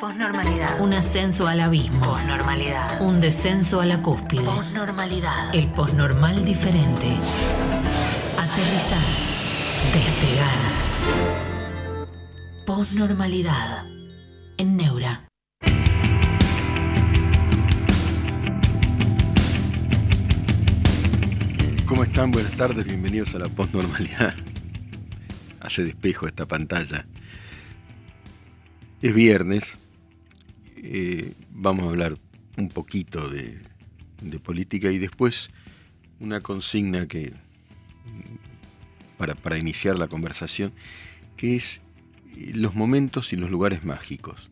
Posnormalidad. Un ascenso al abismo. Posnormalidad. Un descenso a la cúspide. Posnormalidad. El posnormal diferente. Aterrizar. Despegar. Posnormalidad. En Neura. ¿Cómo están? Buenas tardes, bienvenidos a la postnormalidad. Hace despejo esta pantalla. Es viernes, eh, vamos a hablar un poquito de, política y después una consigna que para, para iniciar la conversación, que es eh, los momentos y los lugares mágicos.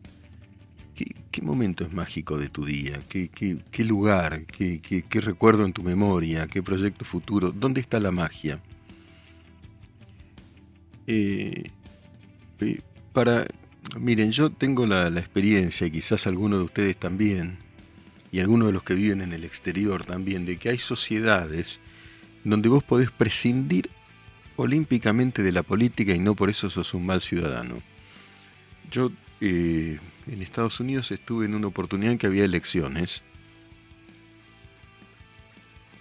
¿Qué, momento es mágico de tu día? ¿Qué, qué, qué lugar? ¿Qué, ¿Qué, recuerdo en tu memoria? ¿Qué proyecto futuro? ¿Dónde está la magia? Eh, para, miren, yo tengo la, experiencia, y quizás algunos de ustedes también, y algunos de los que viven en el exterior también, de que hay sociedades donde vos podés prescindir olímpicamente de la política y no por eso sos un mal ciudadano. Yo eh, en Estados Unidos estuve en una oportunidad en que había elecciones.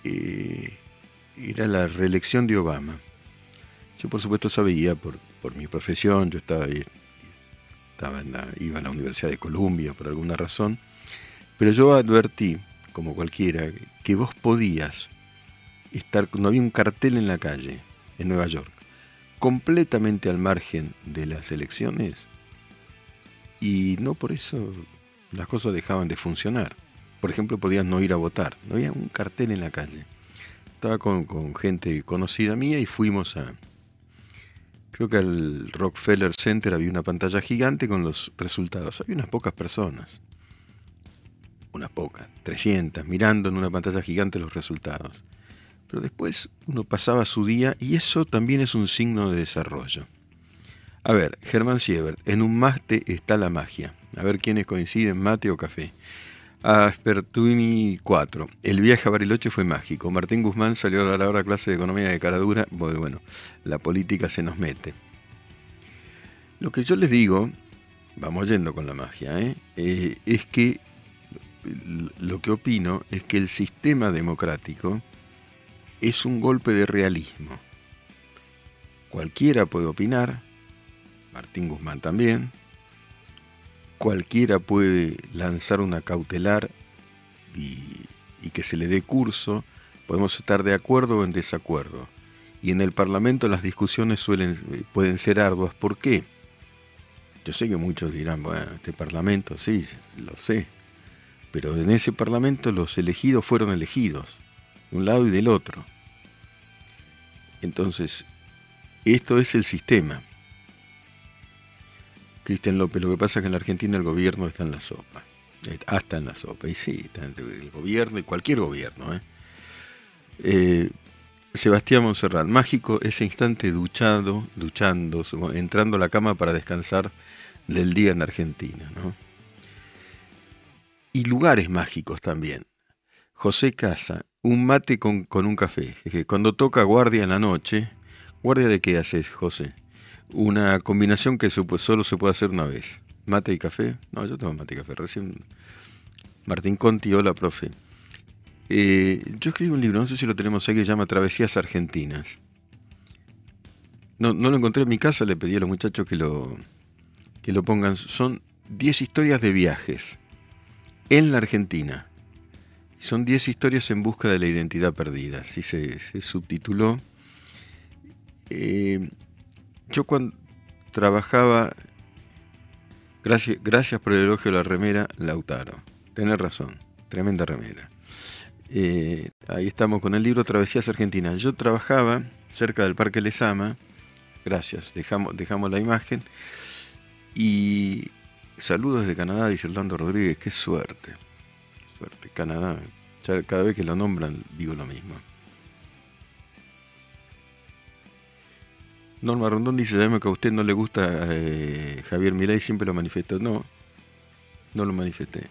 Eh, era la reelección de Obama. Yo por supuesto sabía por, por mi profesión, yo estaba, iba a la Universidad de Columbia por alguna razón, pero yo advertí, como cualquiera, que vos podías estar, no había un cartel en la calle en Nueva York, completamente al margen de las elecciones, y no por eso las cosas dejaban de funcionar. Por ejemplo, podías no ir a votar, no había un cartel en la calle. Estaba con gente conocida mía y fuimos a... Creo que al Rockefeller Center había una pantalla gigante con los resultados. Había unas pocas personas. Unas pocas, 300, mirando en una pantalla gigante los resultados. Pero después uno pasaba su día y eso también es un signo de desarrollo. A ver, Germán Siebert, en un mate está la magia. A ver quiénes coinciden, mate o café. Aspertuni 4. El viaje a Bariloche fue mágico. Martín Guzmán salió a dar ahora clase de economía de cara dura. Bueno, bueno, la política se nos mete. Lo que yo les digo, vamos yendo con la magia, ¿eh? Eh, es que lo que opino es que el sistema democrático es un golpe de realismo. Cualquiera puede opinar, Martín Guzmán también. Cualquiera puede lanzar una cautelar y, que se le dé curso. Podemos estar de acuerdo o en desacuerdo. Y en el Parlamento las discusiones suelen, pueden ser arduas. ¿Por qué? Yo sé que muchos dirán, bueno, este Parlamento, sí, lo sé. Pero en ese Parlamento los elegidos fueron elegidos, de un lado y del otro. Entonces, esto es el sistema. Cristian López, lo que pasa es que en la Argentina el gobierno está en la sopa. Hasta en la sopa. Y sí, está el gobierno y cualquier gobierno. ¿eh? Eh, Sebastián Monserrat, mágico ese instante duchado, duchando, entrando a la cama para descansar del día en Argentina. ¿no? Y lugares mágicos también. José Casa, un mate con, con un café. Cuando toca guardia en la noche, ¿guardia de qué haces, José? Una combinación que solo se puede hacer una vez. Mate y café. No, yo tomo mate y café. Recién Martín Conti, hola, profe. Eh, yo escribí un libro, no sé si lo tenemos ahí, que se llama Travesías Argentinas. No, no lo encontré en mi casa, le pedí a los muchachos que lo, que lo pongan. Son 10 historias de viajes en la Argentina. Son 10 historias en busca de la identidad perdida, así se, subtituló. Eh, yo cuando trabajaba, gracias, gracias por el elogio de la remera, Lautaro. Tenés razón, tremenda remera. Eh, ahí estamos con el libro Travesías Argentinas. Yo trabajaba cerca del Parque Lesama, gracias, dejamos, dejamos la imagen. Y saludos desde Canadá, dice Orlando Rodríguez, qué suerte. Suerte, Canadá. cada vez que lo nombran digo lo mismo. Norma Rondón dice, sabemos que a usted no le gusta eh, Javier Milei, siempre lo manifestó. No, no lo manifesté.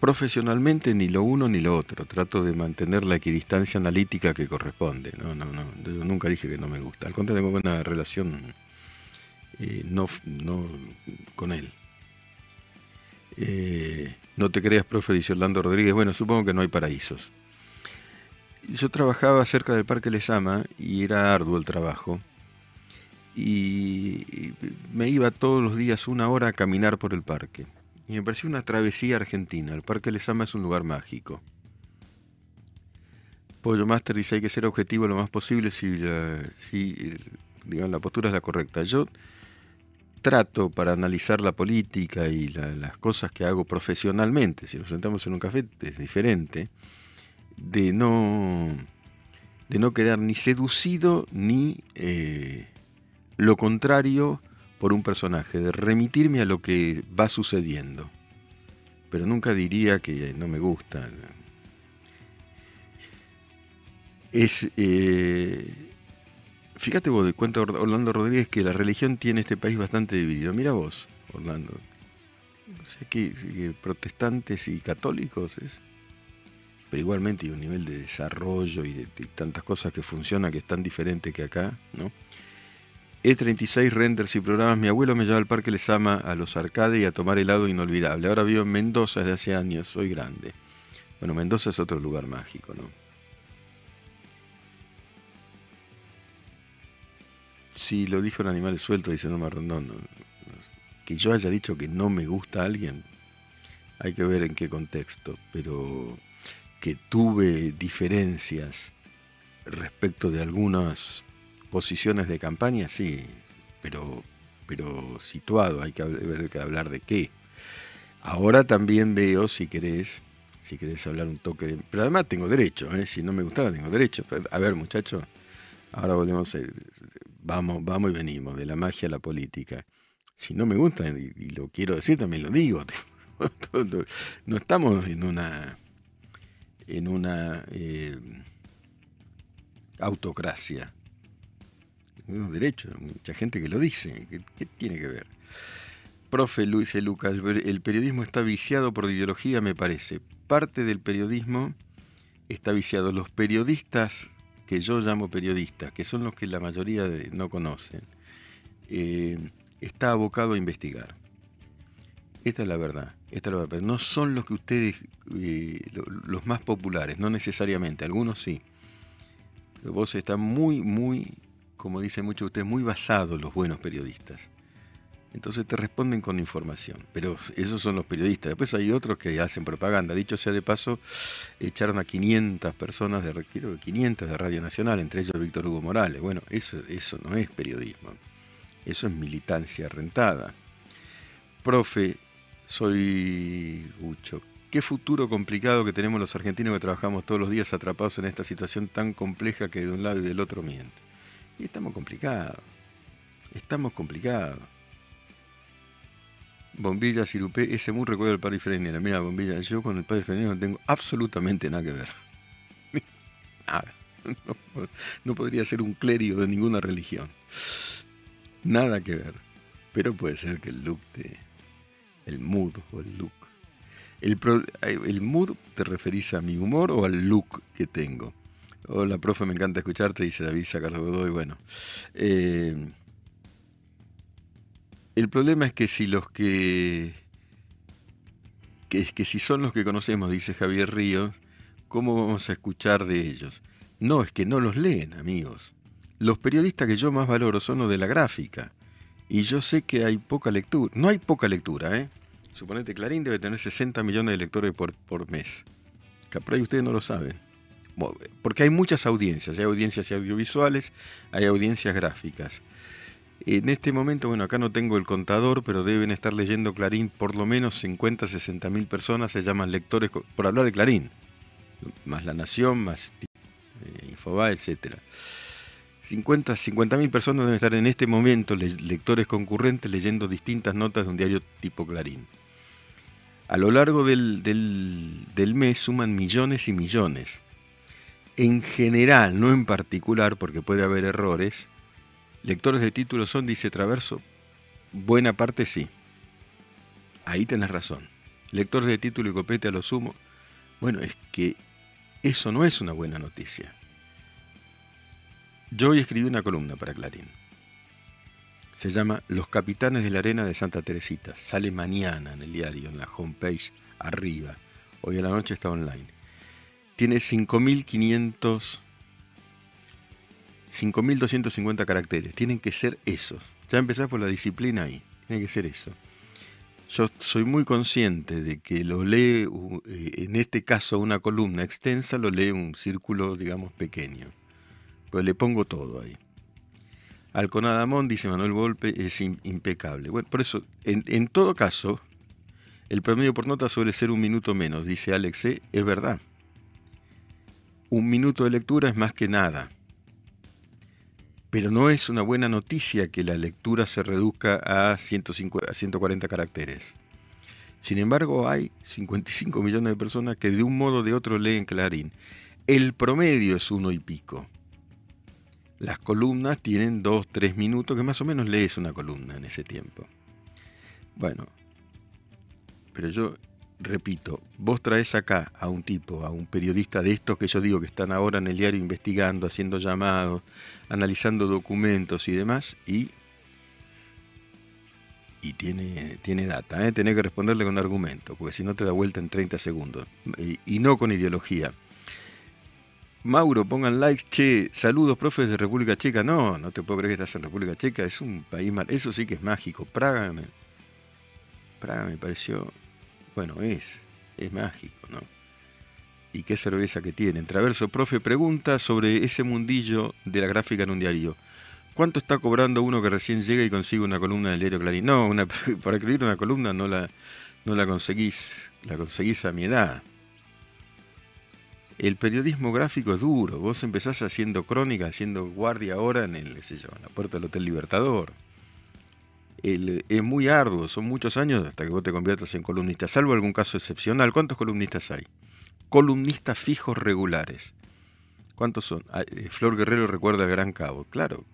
Profesionalmente ni lo uno ni lo otro. Trato de mantener la equidistancia analítica que corresponde. No, no, no. Yo nunca dije que no me gusta. Al contrario, tengo una relación eh, no, no con él. Eh, no te creas, profe, dice Orlando Rodríguez. Bueno, supongo que no hay paraísos. Yo trabajaba cerca del Parque Lesama y era arduo el trabajo. Y me iba todos los días una hora a caminar por el parque. Y me pareció una travesía argentina. El Parque Lesama es un lugar mágico. Pollo Master dice hay que ser objetivo lo más posible si, si digamos, la postura es la correcta. Yo trato para analizar la política y las cosas que hago profesionalmente, si nos sentamos en un café es diferente, de no, de no quedar ni seducido ni eh, lo contrario por un personaje, de remitirme a lo que va sucediendo. Pero nunca diría que no me gusta. Es. Eh, fíjate vos, de cuenta Orlando Rodríguez que la religión tiene este país bastante dividido. Mira vos, Orlando. sé que, protestantes y católicos es. Pero igualmente hay un nivel de desarrollo y de, de tantas cosas que funcionan que es tan diferente que acá, ¿no? E36 renders y programas. Mi abuelo me lleva al Parque Les Ama a los arcades y a tomar helado inolvidable. Ahora vivo en Mendoza desde hace años, soy grande. Bueno, Mendoza es otro lugar mágico, ¿no? Si lo dijo un animal suelto, dice no, no, no, que yo haya dicho que no me gusta a alguien, hay que ver en qué contexto, pero que tuve diferencias respecto de algunas posiciones de campaña, sí, pero, pero situado, hay que hablar de qué. Ahora también veo, si querés, si querés hablar un toque de... Pero además tengo derecho, ¿eh? si no me gustara tengo derecho. A ver, muchachos, ahora volvemos, a, vamos, vamos y venimos, de la magia a la política. Si no me gusta, y, lo quiero decir, también lo digo. no estamos en una en una eh, autocracia un derecho, mucha gente que lo dice. ¿Qué, tiene que ver? Profe Luis e. Lucas, el periodismo está viciado por ideología, me parece. Parte del periodismo está viciado. Los periodistas, que yo llamo periodistas, que son los que la mayoría no conocen, eh, está abocado a investigar. Esta es la verdad. Esta es la verdad. No son los que ustedes, eh, los más populares, no necesariamente, algunos sí. vos estás muy, muy como dicen muchos de ustedes, muy basados los buenos periodistas. Entonces te responden con información. Pero esos son los periodistas. Después hay otros que hacen propaganda. Dicho sea de paso, echaron a 500 personas de, 500 de Radio Nacional, entre ellos Víctor Hugo Morales. Bueno, eso, eso no es periodismo. Eso es militancia rentada. Profe, soy Gucho. Qué futuro complicado que tenemos los argentinos que trabajamos todos los días atrapados en esta situación tan compleja que de un lado y del otro miente. Y estamos complicados. Estamos complicados. Bombilla, Sirupé, ese muy recuerdo del padre Frenera. Mira, Bombilla, yo con el padre Frenera no tengo absolutamente nada que ver. nada. No, podría ser un clérigo de ninguna religión. Nada que ver. Pero puede ser que el look de. El mood o el look. El mood te referís a mi humor o al look que tengo. Hola, profe, me encanta escucharte, dice David Carlos Godoy. Bueno, eh, el problema es que si los que, que es que si son los que conocemos, dice Javier Ríos, ¿cómo vamos a escuchar de ellos? No, es que no los leen, amigos. Los periodistas que yo más valoro son los de la gráfica. Y yo sé que hay poca lectura. No hay poca lectura, ¿eh? Suponete, Clarín debe tener 60 millones de lectores por, por mes. Ahí ustedes no lo saben porque hay muchas audiencias, hay audiencias audiovisuales, hay audiencias gráficas. En este momento, bueno, acá no tengo el contador, pero deben estar leyendo Clarín por lo menos 50, 60 mil personas, se llaman lectores, por hablar de Clarín, más La Nación, más eh, Infobae, etc. 50, mil personas deben estar en este momento, lectores concurrentes, leyendo distintas notas de un diario tipo Clarín. A lo largo del, del mes suman millones y millones en general, no en particular, porque puede haber errores, lectores de títulos son, dice Traverso, buena parte sí. Ahí tenés razón. Lectores de título y copete a lo sumo. Bueno, es que eso no es una buena noticia. Yo hoy escribí una columna para Clarín. Se llama Los Capitanes de la Arena de Santa Teresita. Sale mañana en el diario, en la homepage, arriba. Hoy a la noche está online. Tiene 5.500... 5.250 caracteres. Tienen que ser esos. Ya empezás por la disciplina ahí. Tiene que ser eso. Yo soy muy consciente de que lo lee, eh, en este caso una columna extensa, lo lee un círculo, digamos, pequeño. Pues le pongo todo ahí. Alconadamón, dice Manuel Volpe, es impecable. Bueno, por eso, en, todo caso, el promedio por nota suele ser un minuto menos, dice Alex es verdad. Un minuto de lectura es más que nada. Pero no es una buena noticia que la lectura se reduzca a, a 140 caracteres. Sin embargo, hay 55 millones de personas que de un modo o de otro leen Clarín. El promedio es uno y pico. Las columnas tienen dos, tres minutos, que más o menos lees una columna en ese tiempo. Bueno, pero yo repito, vos traes acá a un tipo, a un periodista de estos que yo digo que están ahora en el diario investigando, haciendo llamados, analizando documentos y demás, y, y tiene, tiene data, ¿eh? tenés que responderle con argumento, porque si no te da vuelta en 30 segundos, y no con ideología. Mauro, pongan like, che, saludos, profes de República Checa. No, no te puedo creer que estás en República Checa, es un país mal. Eso sí que es mágico. Praga me, Praga me pareció, bueno, es, es mágico, ¿no? Y qué cerveza que tiene. Traverso, profe, pregunta sobre ese mundillo de la gráfica en un diario. ¿Cuánto está cobrando uno que recién llega y consigue una columna del diario Clarín? No, una, para escribir una columna no la, no la conseguís, la conseguís a mi edad. El periodismo gráfico es duro. Vos empezás haciendo crónica, haciendo guardia ahora en el, sé yo, en la puerta del Hotel Libertador. Es muy arduo, son muchos años hasta que vos te conviertas en columnista, salvo algún caso excepcional. ¿Cuántos columnistas hay? Columnistas fijos regulares. ¿Cuántos son? Ah, eh, Flor Guerrero recuerda al Gran Cabo. Claro,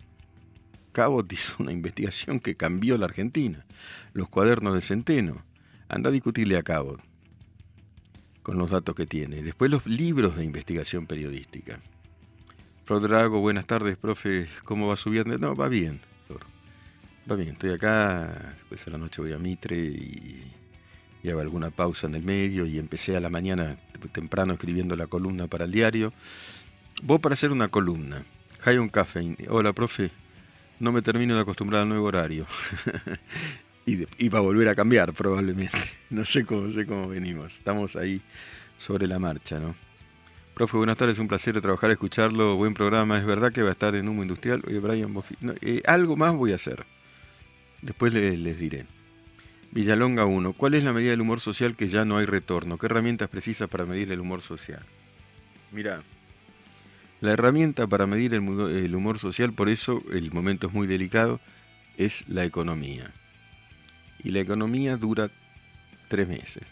Cabo hizo una investigación que cambió la Argentina. Los cuadernos de Centeno. Anda a discutirle a Cabo con los datos que tiene. Después los libros de investigación periodística. Drago, buenas tardes, profe. ¿Cómo va subiendo? No, va bien. Va bien, estoy acá. Después a la noche voy a Mitre y, y hago alguna pausa en el medio. Y empecé a la mañana temprano escribiendo la columna para el diario. Vos para hacer una columna. Hay un café. Hola, profe. No me termino de acostumbrar al nuevo horario. y, va a volver a cambiar probablemente. No sé cómo, sé cómo venimos. Estamos ahí sobre la marcha, ¿no? Profe, buenas tardes, un placer trabajar, escucharlo. Buen programa, es verdad que va a estar en Humo Industrial. Brian eh, algo más voy a hacer. Después les, diré. Villalonga 1. ¿Cuál es la medida del humor social que ya no hay retorno? ¿Qué herramientas precisas para medir el humor social? Mira, la herramienta para medir el humor social, por eso el momento es muy delicado, es la economía y la economía dura tres meses.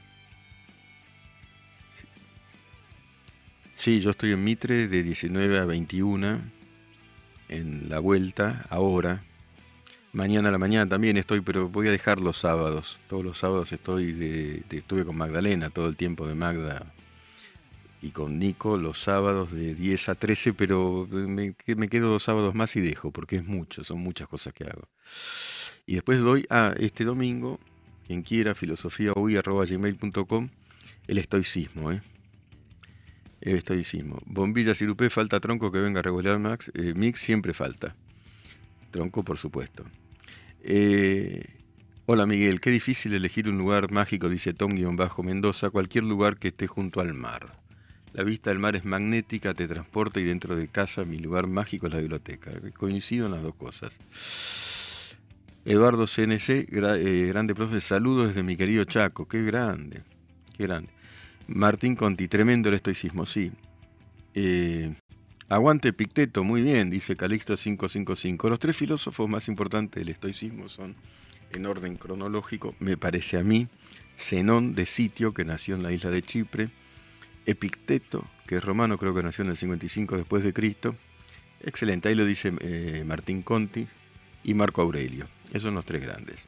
Sí, yo estoy en Mitre de 19 a 21, en la vuelta, ahora. Mañana a la mañana también estoy, pero voy a dejar los sábados. Todos los sábados estoy de, estuve con Magdalena todo el tiempo de Magda y con Nico los sábados de 10 a 13, pero me, me quedo dos sábados más y dejo, porque es mucho, son muchas cosas que hago. Y después doy a este domingo, quien quiera, filosofiaui.gmail.com, el estoicismo, ¿eh? El estoicismo. Bombilla Sirupé, falta tronco que venga a regular Max. Eh, mix siempre falta. Tronco, por supuesto. Eh, hola Miguel, qué difícil elegir un lugar mágico, dice Tom-Mendoza, cualquier lugar que esté junto al mar. La vista del mar es magnética, te transporta y dentro de casa mi lugar mágico es la biblioteca. Coincido en las dos cosas. Eduardo CNC, eh, grande profe, saludos desde mi querido Chaco, qué grande, qué grande. Martín Conti, tremendo el estoicismo, sí. Eh, aguante Picteto, muy bien, dice Calixto 555. Los tres filósofos más importantes del estoicismo son, en orden cronológico, me parece a mí, Zenón de Sitio, que nació en la isla de Chipre, Epicteto, que es romano, creo que nació en el 55 después de Cristo. Excelente, ahí lo dice eh, Martín Conti y Marco Aurelio. Esos son los tres grandes.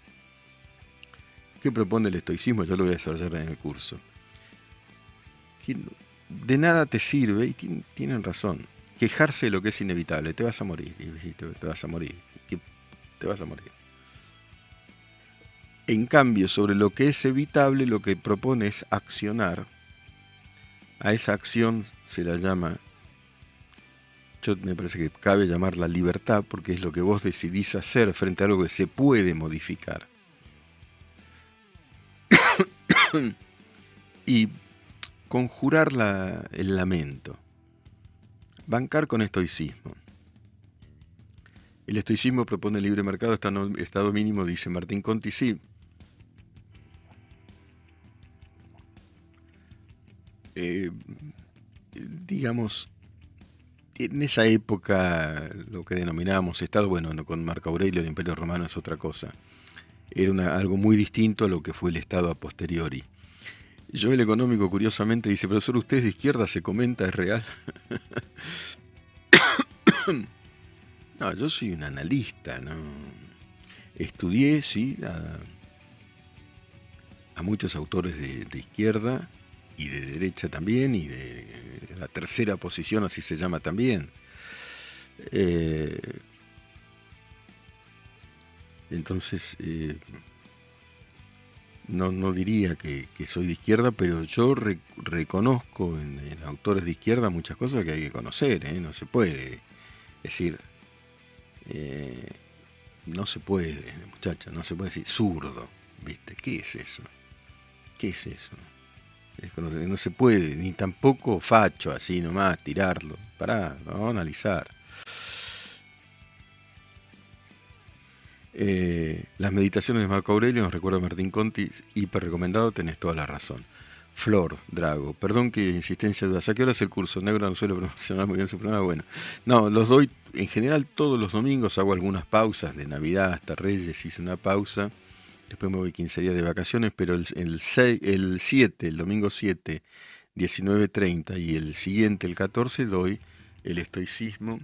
¿Qué propone el estoicismo? Yo lo voy a desarrollar en el curso. De nada te sirve, y tienen razón, quejarse de lo que es inevitable. Te vas a morir, te vas a morir, te vas a morir. En cambio, sobre lo que es evitable, lo que propone es accionar. A esa acción se la llama, yo me parece que cabe llamarla libertad, porque es lo que vos decidís hacer frente a algo que se puede modificar. y conjurar el lamento. Bancar con estoicismo. El estoicismo propone el libre mercado, estado mínimo, dice Martín Conti, sí, Eh, digamos, en esa época lo que denominábamos Estado, bueno, con Marco Aurelio el Imperio Romano es otra cosa, era algo muy distinto a lo que fue el Estado a posteriori. Yo el económico curiosamente dice, profesor, usted de izquierda, se comenta, es real. no, yo soy un analista, ¿no? Estudié, sí, a, muchos autores de izquierda, y de derecha también, y de la tercera posición, así se llama también. Eh, entonces, eh, no, no, diría que, soy de izquierda, pero yo reconozco en, autores de izquierda muchas cosas que hay que conocer, ¿eh? no se puede. Es decir, no se puede, muchachos, no se puede decir zurdo, ¿viste? ¿Qué es eso? ¿Qué es eso? no, se puede, ni tampoco facho así nomás, tirarlo. Pará, vamos a analizar. Eh, las meditaciones de Marco Aurelio, nos recuerda Martín Conti, hiper recomendado, tenés toda la razón. Flor, Drago, perdón que insistencia de ¿A qué hora es el curso? Negro no suelo promocionar muy bien su programa. Bueno, no, los doy en general todos los domingos, hago algunas pausas de Navidad hasta Reyes, hice una pausa después me voy 15 días de vacaciones, pero el, el, 7, el domingo 7, 19.30 y el siguiente, el 14, doy el estoicismo,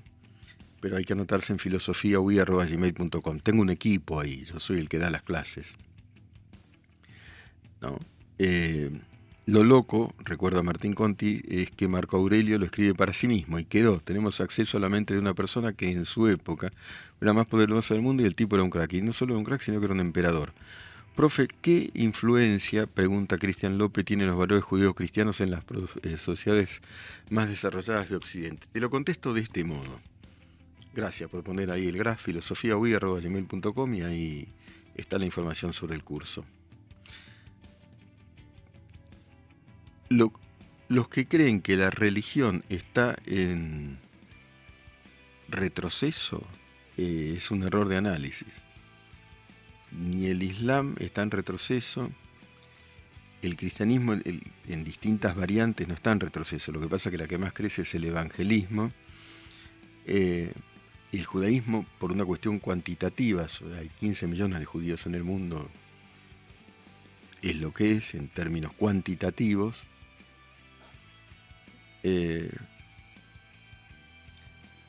pero hay que anotarse en filosofía.gmail.com. Tengo un equipo ahí, yo soy el que da las clases. ¿No? Eh, lo loco, recuerda Martín Conti, es que Marco Aurelio lo escribe para sí mismo y quedó. Tenemos acceso a la mente de una persona que en su época era más poderosa del mundo y el tipo era un crack. Y no solo era un crack, sino que era un emperador. Profe, ¿qué influencia, pregunta Cristian López, tienen los valores judíos cristianos en las eh, sociedades más desarrolladas de Occidente? Te lo contesto de este modo. Gracias por poner ahí el graf filosofía.gmail.com y ahí está la información sobre el curso. los que creen que la religión está en retroceso eh, es un error de análisis. Ni el Islam está en retroceso, el cristianismo en distintas variantes no está en retroceso, lo que pasa es que la que más crece es el evangelismo, eh, el judaísmo por una cuestión cuantitativa, hay 15 millones de judíos en el mundo, es lo que es en términos cuantitativos. Eh,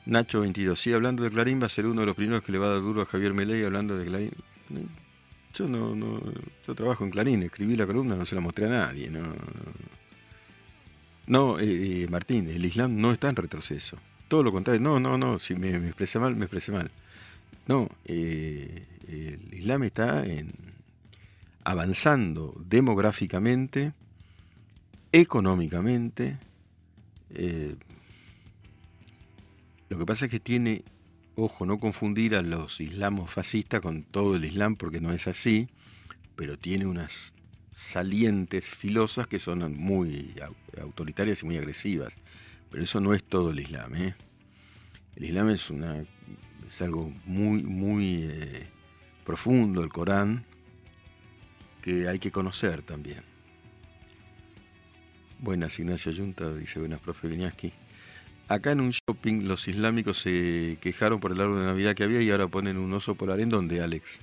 Nacho 22, sí, hablando de Clarín va a ser uno de los primeros que le va a dar duro a Javier Meley hablando de Clarín. Yo no, no, yo trabajo en Clarín, escribí la columna, no se la mostré a nadie. No, no eh, eh, Martín, el Islam no está en retroceso. Todo lo contrario, no, no, no, si me, expresé mal, me expresé mal. No, eh, el Islam está avanzando demográficamente, económicamente. lo que pasa es que tiene ojo, no confundir a los islamos fascistas con todo el islam, porque no es así, pero tiene unas salientes filosas que son muy autoritarias y muy agresivas. Pero eso no es todo el islam. ¿eh? El islam es, una, es algo muy, muy eh, profundo, el Corán, que hay que conocer también. Buenas, Ignacio Yunta, dice buenas, profe Viñaski. Acá en un shopping los islámicos se quejaron por el árbol de Navidad que había y ahora ponen un oso polar. ¿En dónde, Alex?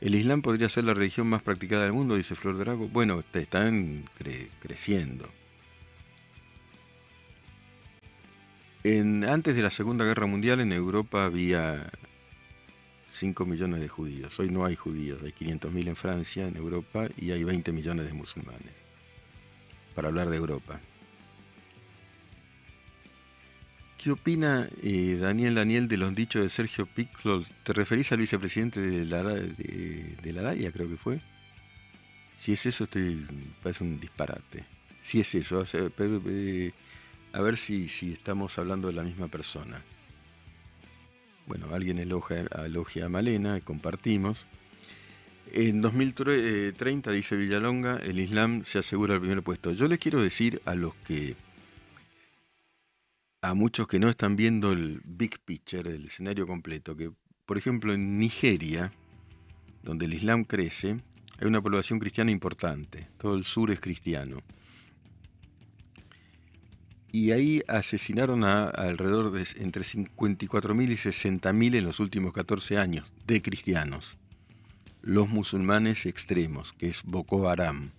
El Islam podría ser la religión más practicada del mundo, dice Flor Drago. Bueno, están creciendo. Antes de la Segunda Guerra Mundial en Europa había 5 millones de judíos. Hoy no hay judíos, hay 500.000 en Francia, en Europa, y hay 20 millones de musulmanes. Para hablar de Europa. ¿Qué opina eh, Daniel Daniel de los dichos de Sergio Pixel? ¿Te referís al vicepresidente de la, de, de la DAIA, creo que fue? Si es eso, estoy, parece un disparate. Si es eso, eh, a ver si, estamos hablando de la misma persona. Bueno, alguien elogia, elogia a Malena, compartimos. En 2030, dice Villalonga, el Islam se asegura el primer puesto. Yo les quiero decir a los que, a muchos que no están viendo el big picture, el escenario completo, que por ejemplo en Nigeria, donde el Islam crece, hay una población cristiana importante, todo el sur es cristiano. Y ahí asesinaron a, alrededor de entre 54.000 y 60.000 en los últimos 14 años de cristianos los musulmanes extremos, que es Boko Haram.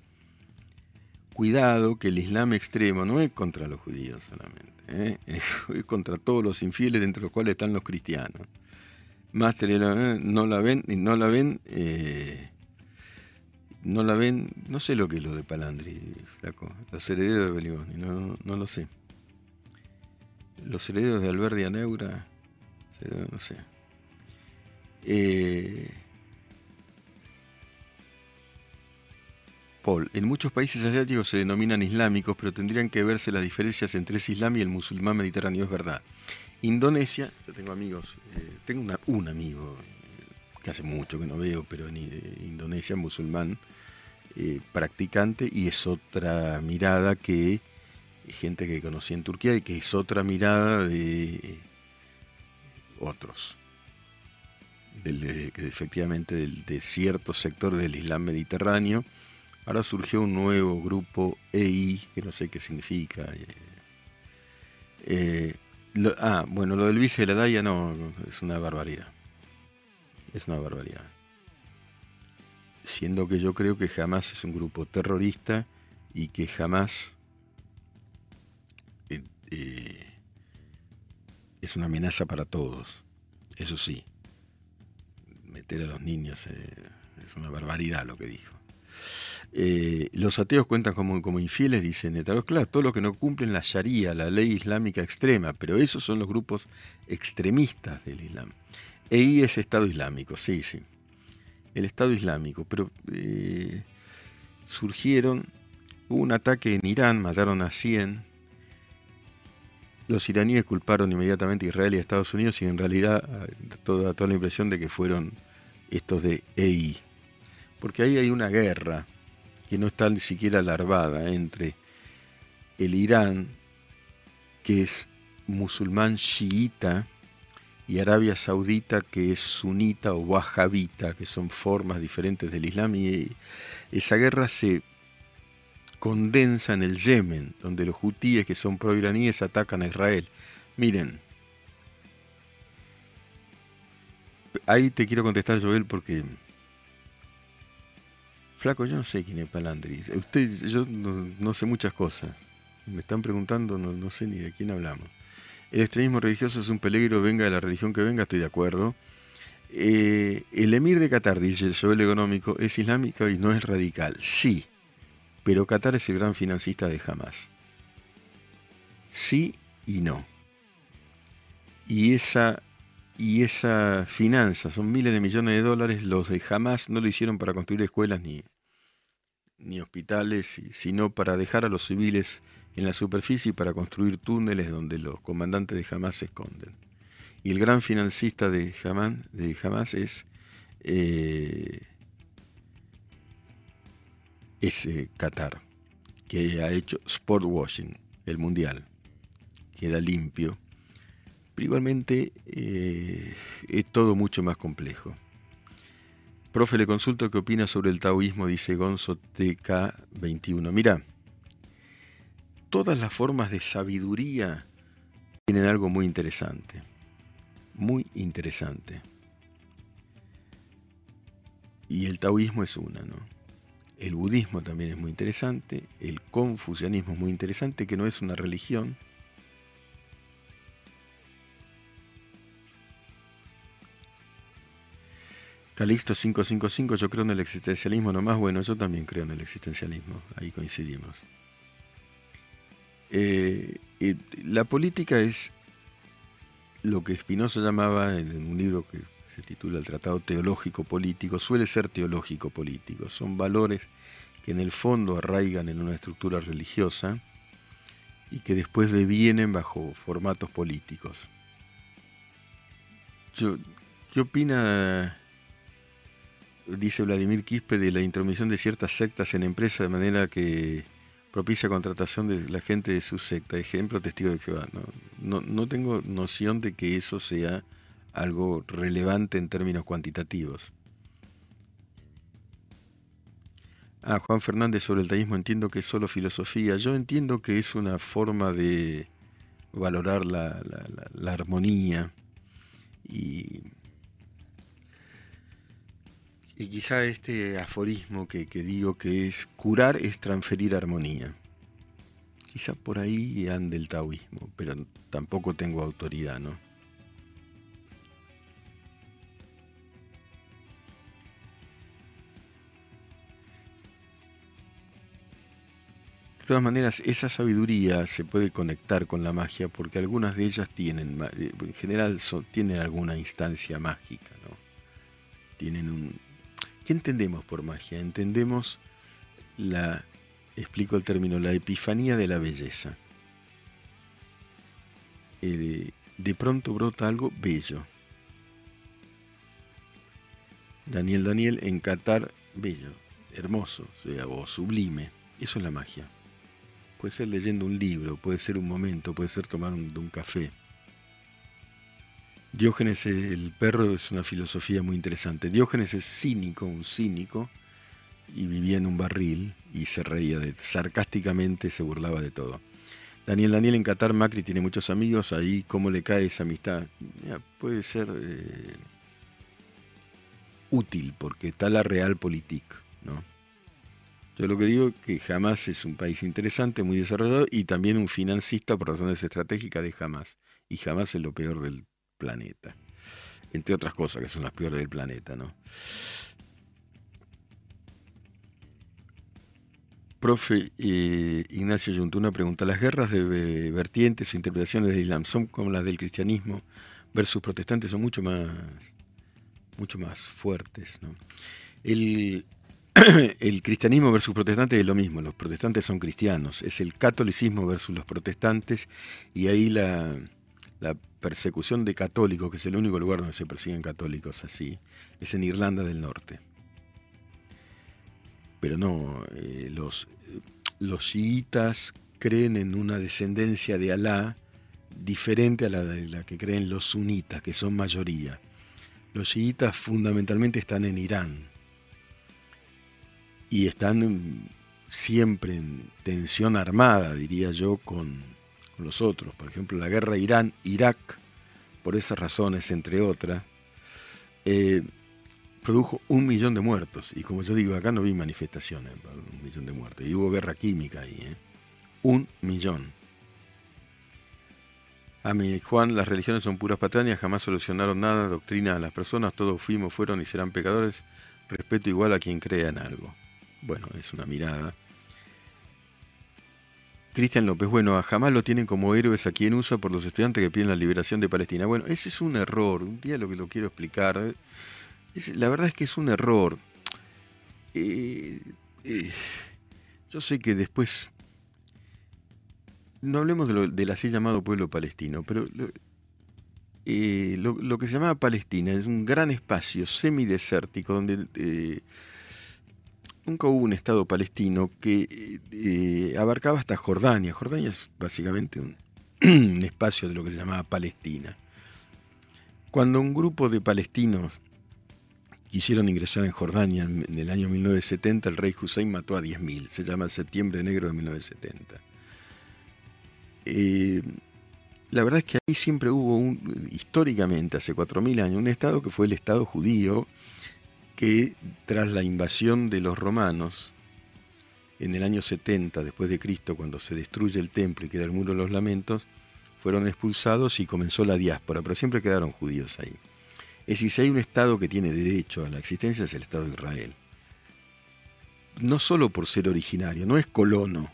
Cuidado que el Islam extremo no es contra los judíos solamente, ¿eh? es contra todos los infieles, entre los cuales están los cristianos. Máster ¿eh? no la ven, no la ven, eh, no la ven, no sé lo que es lo de Palandri, flaco, los herederos de Beliboni, no, no lo sé. Los herederos de Alberti Aneura, no sé. Eh, Paul, en muchos países asiáticos se denominan islámicos, pero tendrían que verse las diferencias entre ese islam y el musulmán mediterráneo, es verdad. Indonesia, yo tengo amigos, eh, tengo un amigo eh, que hace mucho que no veo, pero en Indonesia, musulmán, practicante, y es otra mirada que gente que conocí en Turquía y que es otra mirada de otros. efectivamente de cierto sector del Islam mediterráneo Ahora surgió un nuevo grupo EI, que no sé qué significa. Eh, eh, ah, bueno, lo del vice de la DAIA no, es una barbaridad. Es una barbaridad. Siendo que yo creo que jamás es un grupo terrorista y que jamás eh, es una amenaza para todos. Eso sí, meter a los niños es una barbaridad lo que dijo. Eh, los ateos cuentan como, como infieles, dicen Netaros. Claro, todo lo que no cumplen la Sharia, la ley islámica extrema, pero esos son los grupos extremistas del Islam. EI es Estado Islámico, sí, sí. El Estado Islámico, pero eh, surgieron, hubo un ataque en Irán, mataron a 100. Los iraníes culparon inmediatamente a Israel y a Estados Unidos y en realidad eh, toda, toda la impresión de que fueron estos de EI. Porque ahí hay una guerra que no está ni siquiera larvada entre el Irán, que es musulmán chiita, y Arabia Saudita, que es sunita o wahabita, que son formas diferentes del Islam, y esa guerra se condensa en el Yemen, donde los hutíes, que son pro-iraníes, atacan a Israel. Miren, ahí te quiero contestar, Joel, porque Flaco, yo no sé quién es Palandri. Usted, yo no, sé muchas cosas. Me están preguntando, no, sé ni de quién hablamos. El extremismo religioso es un peligro, venga de la religión que venga, estoy de acuerdo. Eh, el emir de Qatar, dice el Joel Económico, es islámico y no es radical. Sí, pero Qatar es el gran financista de Hamas. Sí y no. Y esa y esa finanza, son miles de millones de dólares, los de jamás no lo hicieron para construir escuelas ni, ni hospitales, sino para dejar a los civiles en la superficie y para construir túneles donde los comandantes de Hamas se esconden. Y el gran financista de Hamas, de Hamas es, eh, eh, Qatar, que ha hecho sport washing, el mundial. Queda limpio igualmente eh, es todo mucho más complejo. Profe, le consulto qué opina sobre el taoísmo, dice Gonzo TK21. Mira, todas las formas de sabiduría tienen algo muy interesante. Muy interesante. Y el taoísmo es una, ¿no? El budismo también es muy interesante, el confucianismo es muy interesante, que no es una religión, Calixto 555, yo creo en el existencialismo nomás. Bueno, yo también creo en el existencialismo, ahí coincidimos. Eh, la política es lo que Spinoza llamaba en un libro que se titula El Tratado Teológico Político, suele ser teológico político. Son valores que en el fondo arraigan en una estructura religiosa y que después devienen bajo formatos políticos. ¿Qué opina, dice Vladimir Quispe, de la intromisión de ciertas sectas en empresas de manera que propicia contratación de la gente de su secta? Ejemplo, testigo de Jehová. No, no, tengo noción de que eso sea algo relevante en términos cuantitativos. Ah, Juan Fernández sobre el taísmo entiendo que es solo filosofía. Yo entiendo que es una forma de valorar la, la armonía y y quizá este aforismo que, digo que es curar es transferir armonía. Quizá por ahí ande el taoísmo, pero tampoco tengo autoridad, ¿no? Todas maneras, esa sabiduría se puede conectar con la magia porque algunas de ellas tienen, en general, tienen alguna instancia mágica, ¿no? Tienen un, ¿Qué entendemos por magia? Entendemos la, explico el término, la epifanía de la belleza. Eh, de pronto brota algo bello. Daniel Daniel en Qatar, bello, hermoso, o sublime. Eso es la magia. Puede ser leyendo un libro, puede ser un momento, puede ser tomar un café. Diógenes el perro es una filosofía muy interesante. Diógenes es cínico, un cínico, y vivía en un barril y se reía de, sarcásticamente, se burlaba de todo. Daniel Daniel en Qatar, Macri tiene muchos amigos, ahí cómo le cae esa amistad. puede ser eh, útil porque está la realpolitik, ¿no? Yo lo que digo es que jamás es un país interesante, muy desarrollado y también un financista por razones estratégicas de jamás. Y jamás es lo peor del planeta. Entre otras cosas que son las peores del planeta, ¿no? Profe eh, Ignacio Yuntuna pregunta, ¿las guerras de vertientes o interpretaciones del Islam son como las del cristianismo versus protestantes? Son mucho más, mucho más fuertes. ¿no? El, el cristianismo versus protestantes es lo mismo, los protestantes son cristianos, es el catolicismo versus los protestantes y ahí la, persecución de católicos, que es el único lugar donde se persiguen católicos así, es en Irlanda del Norte. Pero no, eh, los, los chiitas creen en una descendencia de Alá diferente a la de la que creen los sunitas, que son mayoría. Los chiitas fundamentalmente están en Irán y están siempre en tensión armada, diría yo, con, los otros. Por ejemplo, la guerra Irán-Irak, por esas razones, entre otras, eh, produjo un millón de muertos. Y como yo digo, acá no vi manifestaciones un millón de muertos. Y hubo guerra química ahí. ¿eh? Un millón. A mi Juan, las religiones son puras patrañas, jamás solucionaron nada, doctrina a las personas, todos fuimos, fueron y serán pecadores, respeto igual a quien crea en algo. Bueno, es una mirada. Cristian López, bueno, jamás lo tienen como héroes a quien usa por los estudiantes que piden la liberación de Palestina. Bueno, ese es un error, un día lo que lo quiero explicar. la verdad es que es un error. Eh, eh, yo sé que después, no hablemos de lo, del así llamado pueblo palestino, pero eh, lo, que se llama Palestina es un gran espacio semidesértico donde nunca hubo un Estado palestino que eh, abarcaba hasta Jordania. Jordania es básicamente un, espacio de lo que se llamaba Palestina. Cuando un grupo de palestinos quisieron ingresar en Jordania en, el año 1970, el rey Hussein mató a 10.000. Se llama Septiembre Negro de 1970. Eh, la verdad es que ahí siempre hubo, un, históricamente, hace 4.000 años, un Estado que fue el Estado judío, que tras la invasión de los romanos, en el año 70 después de Cristo, cuando se destruye el templo y queda el muro de los lamentos, fueron expulsados y comenzó la diáspora, pero siempre quedaron judíos ahí. Es decir, si hay un Estado que tiene derecho a la existencia es el Estado de Israel. No solo por ser originario, no es colono,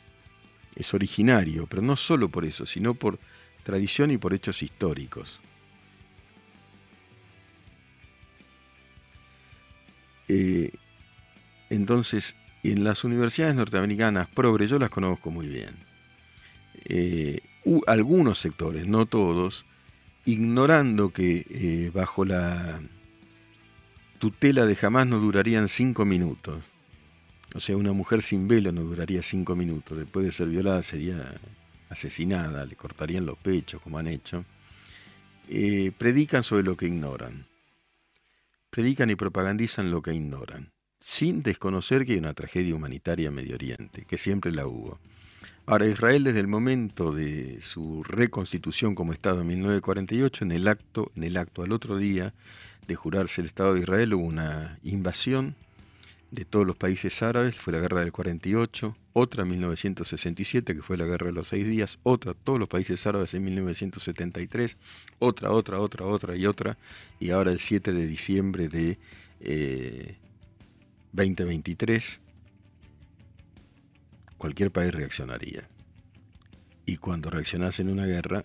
es originario, pero no solo por eso, sino por tradición y por hechos históricos. Eh, entonces, en las universidades norteamericanas progres, yo las conozco muy bien, eh, algunos sectores, no todos, ignorando que eh, bajo la tutela de jamás no durarían cinco minutos. O sea, una mujer sin velo no duraría cinco minutos. Después de ser violada sería asesinada, le cortarían los pechos, como han hecho. Predican sobre lo que ignoran. Predican y propagandizan lo que ignoran, sin desconocer que hay una tragedia humanitaria en Medio Oriente, que siempre la hubo. Ahora, Israel desde el momento de su reconstitución como Estado en 1948, en el acto, en el acto al otro día de jurarse el Estado de Israel, hubo una invasión de todos los países árabes, fue la guerra del 48, otra en 1967, que fue la guerra de los seis días, otra, todos los países árabes en 1973, otra, otra, otra, otra y otra, y ahora el 7 de diciembre de 2023 eh, cualquier país reaccionaría. Y cuando reaccionas en una guerra,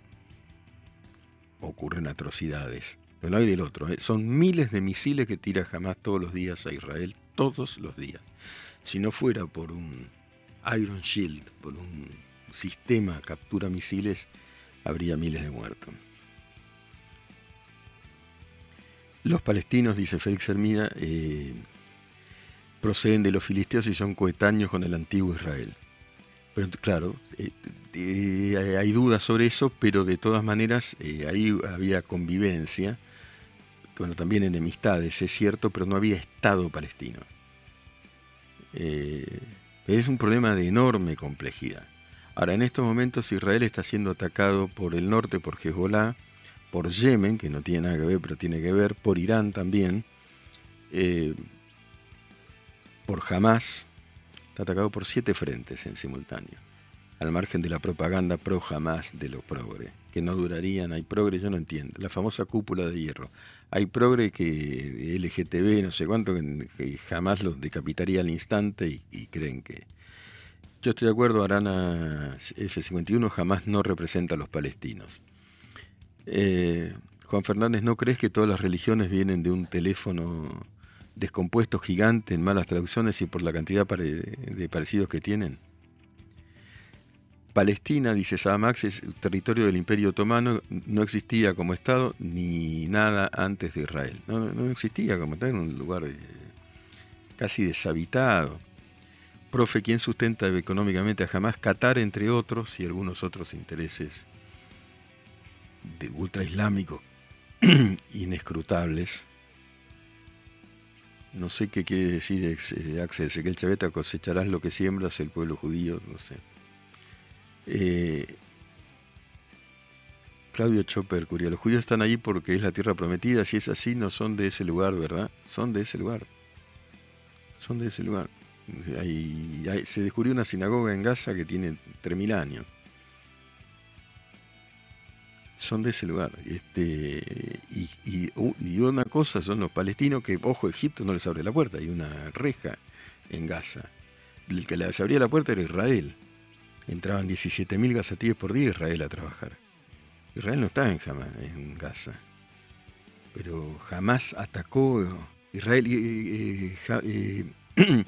ocurren atrocidades. De un lado y del otro. ¿eh? Son miles de misiles que tira jamás todos los días a Israel, todos los días. Si no fuera por un Iron Shield, por un sistema captura misiles, habría miles de muertos. Los palestinos, dice Félix Hermina, eh, proceden de los filisteos y son coetáneos con el antiguo Israel. Pero claro, eh, eh, hay dudas sobre eso, pero de todas maneras ahí había convivencia, bueno, también enemistades, es cierto, pero no había Estado palestino. Es un problema de enorme complejidad. Ahora, en estos momentos Israel está siendo atacado por el norte, por Hezbollah, por Yemen, que no tiene nada que ver, pero tiene que ver, por Irán también, por Hamas, atacado por siete frentes en simultáneo, al margen de la propaganda pro jamás de lo progre, que no durarían, hay progre, yo no entiendo, la famosa cúpula de hierro, hay progre que LGTB, no sé cuánto, que jamás los decapitaría al instante y, creen que... Yo estoy de acuerdo, Arana F-51 jamás no representa a los palestinos. Eh, Juan Fernández, ¿no crees que todas las religiones vienen de un teléfono descompuesto gigante en malas traducciones y por la cantidad de parecidos que tienen. Palestina, dice Max, es territorio del Imperio Otomano, no existía como Estado ni nada antes de Israel. No, existía como Estado, en un lugar casi deshabitado. Profe, ¿quién sustenta económicamente a Hamas? Qatar, entre otros, y algunos otros intereses de ultraislámicos inescrutables no sé qué quiere decir eh, Axel Ezequiel Chaveta, cosecharás lo que siembras el pueblo judío, no sé. Eh, Claudio Chopper, Curia, los judíos están allí porque es la tierra prometida, si es así no son de ese lugar, ¿verdad? Son de ese lugar. Son de ese lugar. se descubrió una sinagoga en Gaza que tiene 3.000 años son de ese lugar. Este, y, una cosa son los palestinos que, ojo, Egipto no les abre la puerta, hay una reja en Gaza. El que les abría la puerta era Israel. Entraban 17.000 gazatíes por día Israel a trabajar. Israel no está en, en Gaza, pero jamás atacó Israel. Eh, eh,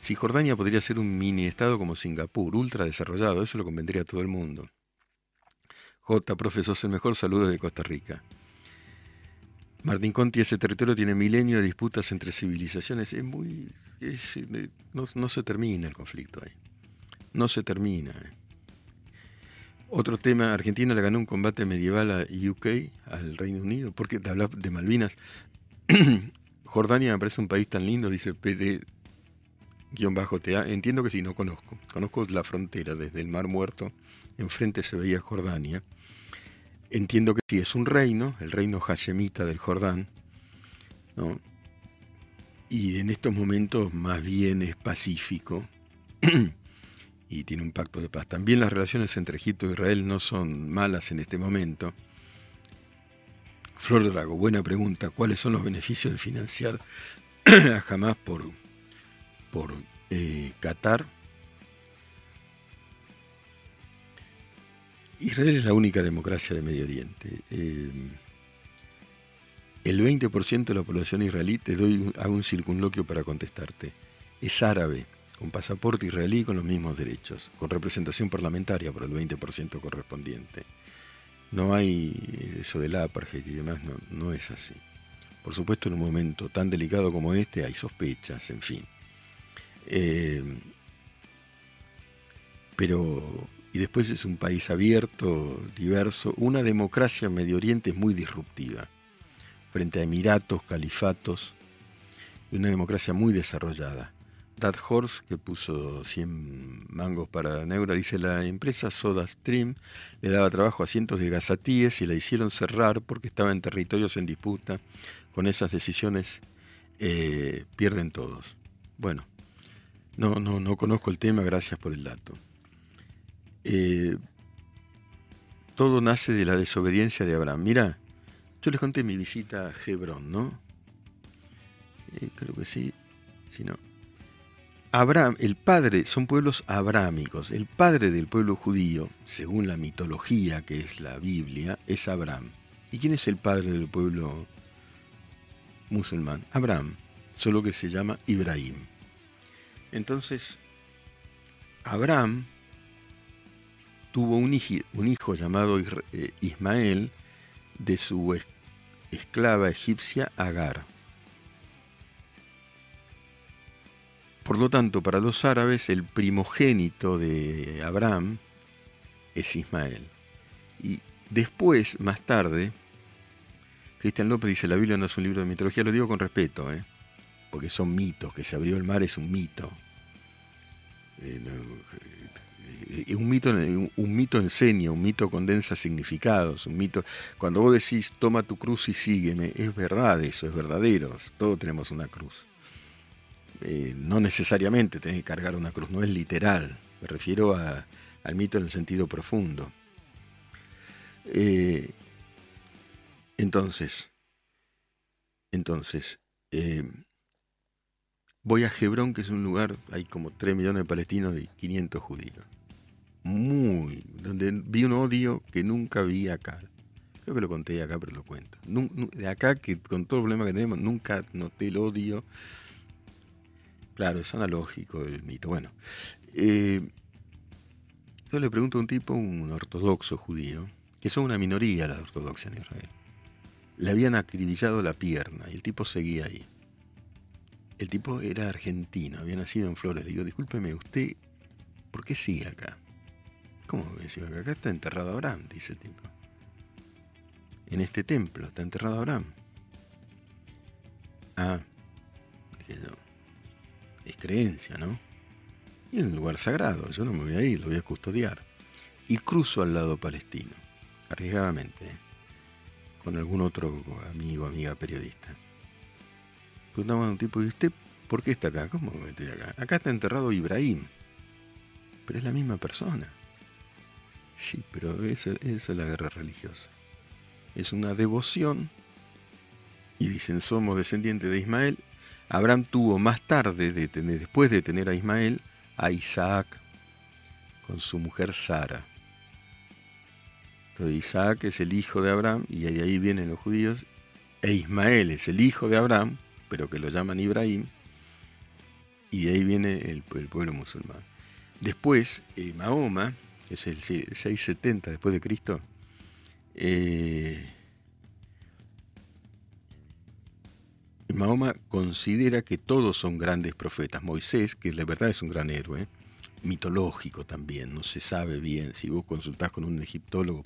si Jordania podría ser un mini estado como Singapur, ultra desarrollado, eso lo convendría a todo el mundo. J, profesor, el mejor saludo de Costa Rica. Martín Conti, ese territorio tiene milenio de disputas entre civilizaciones. Es muy. no, se termina el conflicto ahí. No se termina. Eh. Otro tema: Argentina le ganó un combate medieval a UK, al Reino Unido, porque te hablas de Malvinas. Jordania me parece un país tan lindo, dice PD. Bajo TA. Entiendo que sí, no conozco. Conozco la frontera desde el Mar Muerto. Enfrente se veía Jordania Entiendo que sí, es un reino, el reino hashemita del Jordán, y en estos momentos más bien es pacífico y tiene un pacto de paz. También las relaciones entre Egipto e Israel no son malas en este momento. Flor Drago, buena pregunta. ¿Cuáles son los beneficios de financiar a Hamas por, por eh, Qatar? Israel es la única democracia de Medio Oriente. Eh, el 20% de la población israelí, te doy a un circunloquio para contestarte. Es árabe, con pasaporte israelí con los mismos derechos, con representación parlamentaria por el 20% correspondiente. No hay eso del apartheid y demás, no, no es así. Por supuesto, en un momento tan delicado como este hay sospechas, en fin. Eh, pero, y después es un país abierto, diverso. Una democracia en Medio Oriente es muy disruptiva, frente a emiratos, califatos, y una democracia muy desarrollada. Dad Horse, que puso 100 mangos para Neura, dice la empresa Soda Stream le daba trabajo a cientos de gazatíes y la hicieron cerrar porque estaba en territorios en disputa. Con esas decisiones eh, pierden todos. Bueno, no, no, no conozco el tema, gracias por el dato. Eh, todo nace de la desobediencia de Abraham. Mira, yo les conté mi visita a Hebrón, ¿no? Eh, creo que sí, si no. Abraham, el padre, son pueblos abrámicos. El padre del pueblo judío, según la mitología que es la Biblia, es Abraham. ¿Y quién es el padre del pueblo musulmán? Abraham, solo que se llama Ibrahim. Entonces, Abraham tuvo un hijo, llamado eh, Ismael de su esclava egipcia Agar. Por lo tanto, para los árabes el primogénito de Abraham es Ismael. Y después, más tarde, Cristian López dice, la Biblia no es un libro de mitología, lo digo con respeto, ¿eh? porque son mitos, que se abrió el mar es un mito. Eh, eh, un mito, un mito enseña, un mito condensa significados, un mito. Cuando vos decís toma tu cruz y sígueme, es verdad eso, es verdadero. Todos tenemos una cruz. Eh, no necesariamente tenés que cargar una cruz, no es literal. Me refiero al mito en el sentido profundo. Eh, entonces, entonces, voy a Hebrón, que es un lugar, hay como 3 millones de palestinos y 500 judíos muy, donde vi un odio que nunca vi acá. Creo que lo conté acá, pero lo cuento. De acá, que con todo el problema que tenemos, nunca noté el odio. Claro, es analógico el mito. Bueno, eh, yo le pregunto a un tipo, un ortodoxo judío, que son una minoría la ortodoxia en Israel. Le habían acribillado la pierna y el tipo seguía ahí. El tipo era argentino, había nacido en Flores. Digo, discúlpeme, ¿usted por qué sigue acá? ¿Cómo decía? Acá está enterrado Abraham, dice el tipo. En este templo está enterrado Abraham. Ah, dije yo. Creencia, ¿no? Y es un lugar sagrado, yo no me voy a ir, lo voy a custodiar. Y cruzo al lado palestino, arriesgadamente, ¿eh? con algún otro amigo, amiga periodista. Preguntamos a un tipo, ¿y usted por qué está acá? ¿Cómo me acá? Acá está enterrado Ibrahim, pero es la misma persona. Sí, pero eso, es la guerra religiosa. Es una devoción. Y dicen, somos descendientes de Ismael. Abraham tuvo más tarde, después de tener a Ismael, a Isaac con su mujer Sara. Entonces Isaac es el hijo de Abraham y de ahí vienen los judíos. E Ismael es el hijo de Abraham, pero que lo llaman Ibrahim. Y de ahí viene el, pueblo musulmán. Después, eh, Mahoma, es el 670 después de Cristo, eh, Mahoma considera que todos son grandes profetas. Moisés, que la verdad es un gran héroe, mitológico también, no se sabe bien. Si vos consultás con un egiptólogo,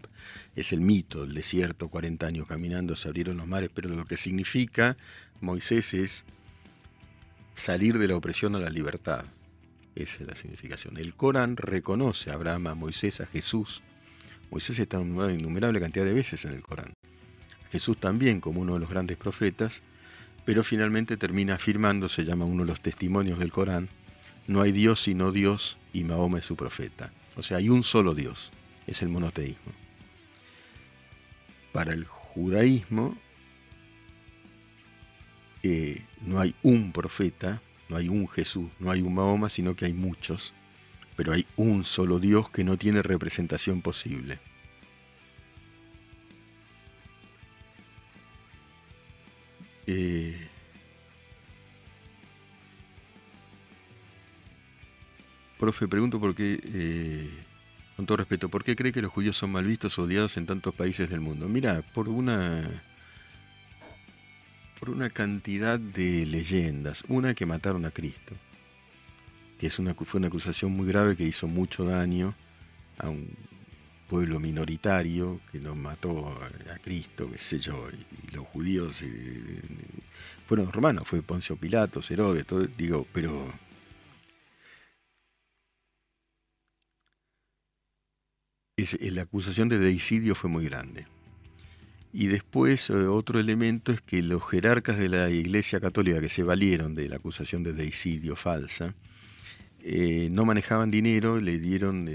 es el mito, el desierto, 40 años caminando, se abrieron los mares, pero lo que significa Moisés es salir de la opresión a la libertad. Esa es la significación. El Corán reconoce a Abraham, a Moisés, a Jesús. Moisés está nombrado innumerable cantidad de veces en el Corán. Jesús también como uno de los grandes profetas, pero finalmente termina afirmando, se llama uno de los testimonios del Corán, no hay Dios sino Dios y Mahoma es su profeta. O sea, hay un solo Dios, es el monoteísmo. Para el judaísmo eh, no hay un profeta, no hay un Jesús, no hay un Mahoma, sino que hay muchos. Pero hay un solo Dios que no tiene representación posible. Eh, profe, pregunto por qué, eh, con todo respeto, ¿por qué cree que los judíos son mal vistos o odiados en tantos países del mundo? Mira, por una por una cantidad de leyendas. Una que mataron a Cristo, que es una, fue una acusación muy grave que hizo mucho daño a un pueblo minoritario que nos mató a Cristo, qué sé yo, los judíos eh, fueron romanos, fue Poncio Pilatos, Herodes, todo, digo, pero la acusación de deicidio fue muy grande. Y después eh, otro elemento es que los jerarcas de la Iglesia Católica que se valieron de la acusación de deicidio falsa, eh, no manejaban dinero, le dieron,